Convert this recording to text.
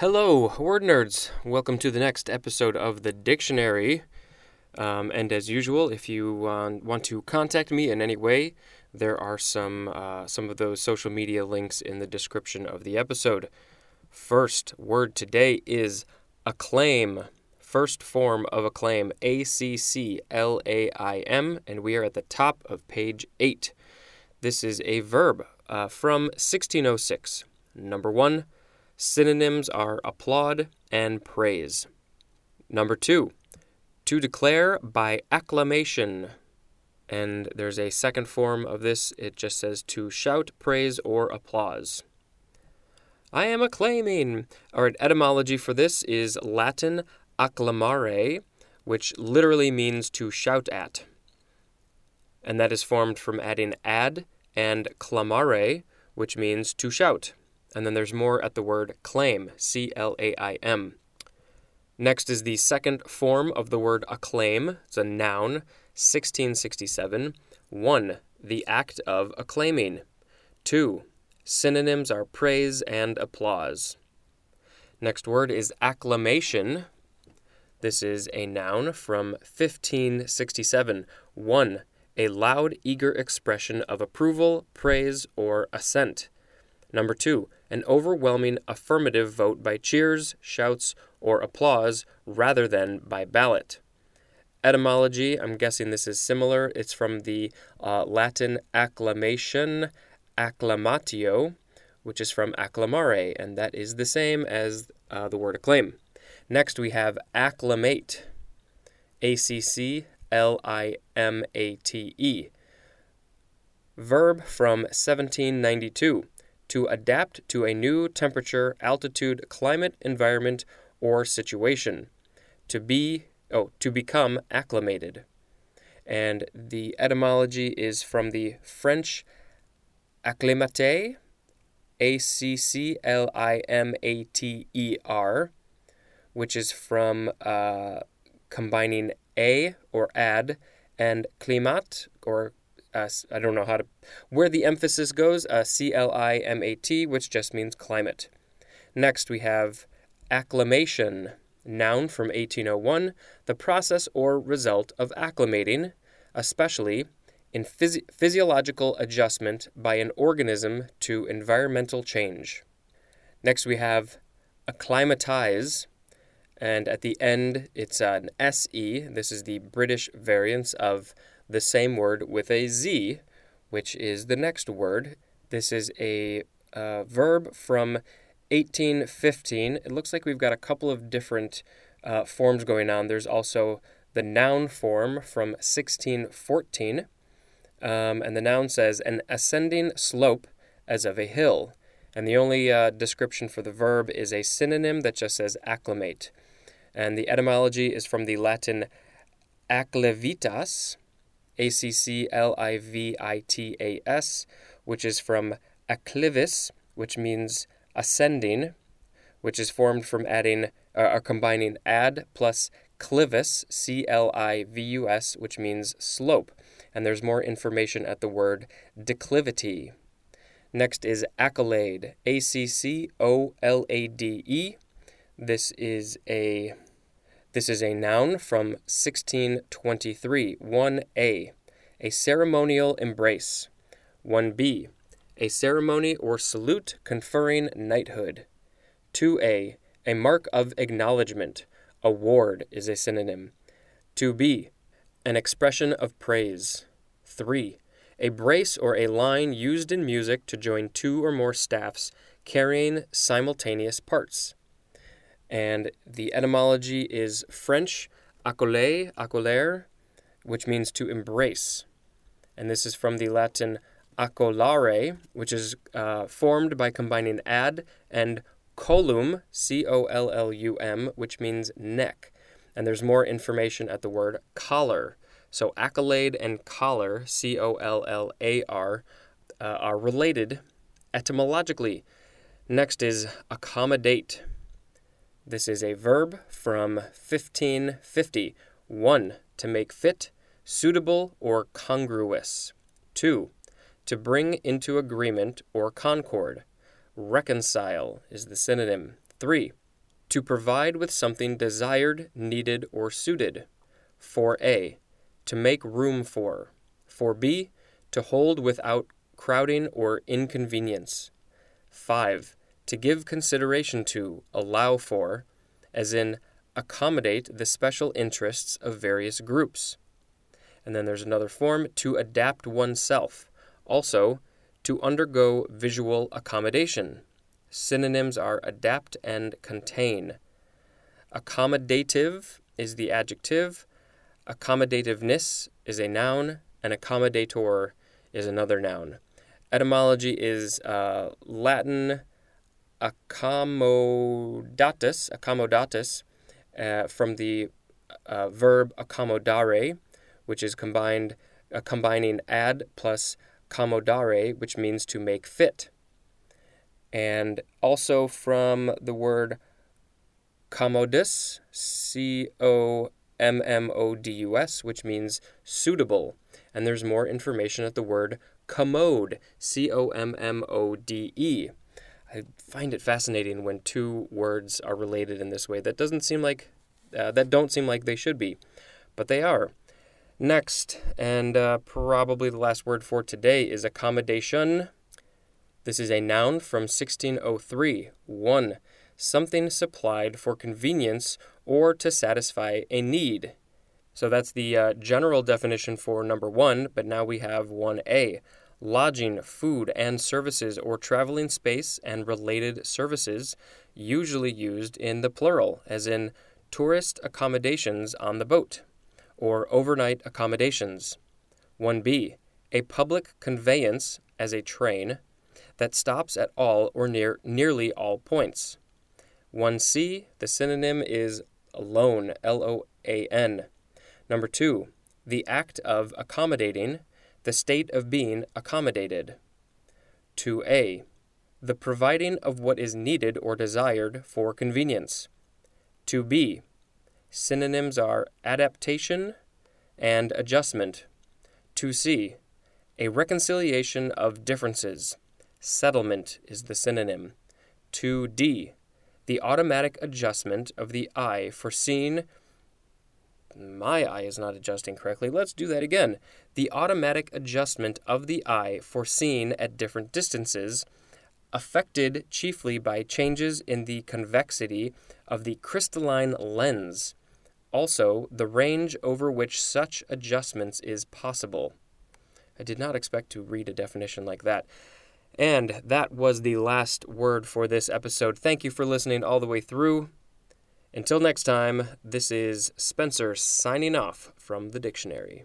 Hello, word nerds. Welcome to the next episode of the dictionary. Um, and as usual, if you uh, want to contact me in any way, there are some uh, some of those social media links in the description of the episode. First word today is acclaim. First form of acclaim, A C C L A I M, and we are at the top of page eight. This is a verb uh, from 1606. Number one, synonyms are applaud and praise. Number two, to declare by acclamation. And there's a second form of this. It just says to shout praise or applause. I am acclaiming. Our etymology for this is Latin acclamare, which literally means to shout at. And that is formed from adding ad and clamare, which means to shout. And then there's more at the word claim, C L A I M. Next is the second form of the word acclaim. It's a noun, 1667. 1. The act of acclaiming. 2. Synonyms are praise and applause. Next word is acclamation. This is a noun from 1567. 1. A loud, eager expression of approval, praise, or assent. Number 2. An overwhelming affirmative vote by cheers, shouts, or applause rather than by ballot. Etymology, I'm guessing this is similar. It's from the uh, Latin acclamation, acclamatio, which is from acclamare, and that is the same as uh, the word acclaim. Next, we have acclimate, A C C L I M A T E. Verb from 1792 to adapt to a new temperature, altitude, climate, environment, or situation. To be oh, to become acclimated. And the etymology is from the French acclimater, A C C L I M A T E R, which is from uh, combining a or ad and climat or uh, I don't know how to where the emphasis goes uh, C L I M A T, which just means climate. Next we have acclimation, noun from 1801, the process or result of acclimating, especially in physi- physiological adjustment by an organism to environmental change. Next we have acclimatize, and at the end it's an SE. This is the British variance of the same word with a Z, which is the next word. This is a uh, verb from 1815. It looks like we've got a couple of different uh, forms going on. There's also the noun form from 1614. Um, and the noun says an ascending slope as of a hill. And the only uh, description for the verb is a synonym that just says acclimate. And the etymology is from the Latin acclivitas, A C C L I V I T A S, which is from acclivis, which means ascending, which is formed from adding uh, or combining ad plus clivus, C L I V U S, which means slope. And there's more information at the word declivity. Next is accolade, A C C O L A D E. This is a this is a noun from 1623. 1a, a ceremonial embrace. 1b, a ceremony or salute conferring knighthood. 2a, a mark of acknowledgement. Award is a synonym. 2b, an expression of praise. 3. A brace or a line used in music to join two or more staffs carrying simultaneous parts and the etymology is French accoler, accoler, which means to embrace. And this is from the Latin accolare, which is uh, formed by combining ad and collum, C O L L U M, which means neck. And there's more information at the word collar. So accolade and collar, C O L L A R, uh, are related etymologically. Next is accommodate. This is a verb from 1550. 1. To make fit, suitable, or congruous. 2. To bring into agreement or concord. Reconcile is the synonym. 3. To provide with something desired, needed, or suited. 4a. To make room for. 4b. To hold without crowding or inconvenience. 5. To give consideration to, allow for, as in accommodate the special interests of various groups. And then there's another form, to adapt oneself. Also, to undergo visual accommodation. Synonyms are adapt and contain. Accommodative is the adjective, accommodativeness is a noun, and accommodator is another noun. Etymology is uh, Latin accommodatus, accommodatus, uh, from the uh, verb accommodare, which is combined uh, combining ad plus commodare, which means to make fit. And also from the word commodus, C O M M O D U S, which means suitable. And there's more information at the word commode, C O M M O D E. I find it fascinating when two words are related in this way. That doesn't seem like uh, that don't seem like they should be, but they are. Next, and uh, probably the last word for today is accommodation. This is a noun from 1603. 1. Something supplied for convenience or to satisfy a need. So that's the uh, general definition for number one, but now we have 1A lodging, food, and services, or traveling space and related services, usually used in the plural, as in tourist accommodations on the boat, or overnight accommodations. 1b. A public conveyance, as a train, that stops at all or near nearly all points. 1c. The synonym is loan, L O A N. Number 2. The act of accommodating, the state of being accommodated. 2a. The providing of what is needed or desired for convenience. 2b. Synonyms are adaptation and adjustment. 2c. A reconciliation of differences. Settlement is the synonym. 2d. The automatic adjustment of the eye for seeing my eye is not adjusting correctly. Let's do that again. The automatic adjustment of the eye for seeing at different distances, affected chiefly by changes in the convexity of the crystalline lens. Also, the range over which such adjustments is possible. I did not expect to read a definition like that. And that was the last word for this episode. Thank you for listening all the way through. Until next time, this is Spencer signing off from the dictionary.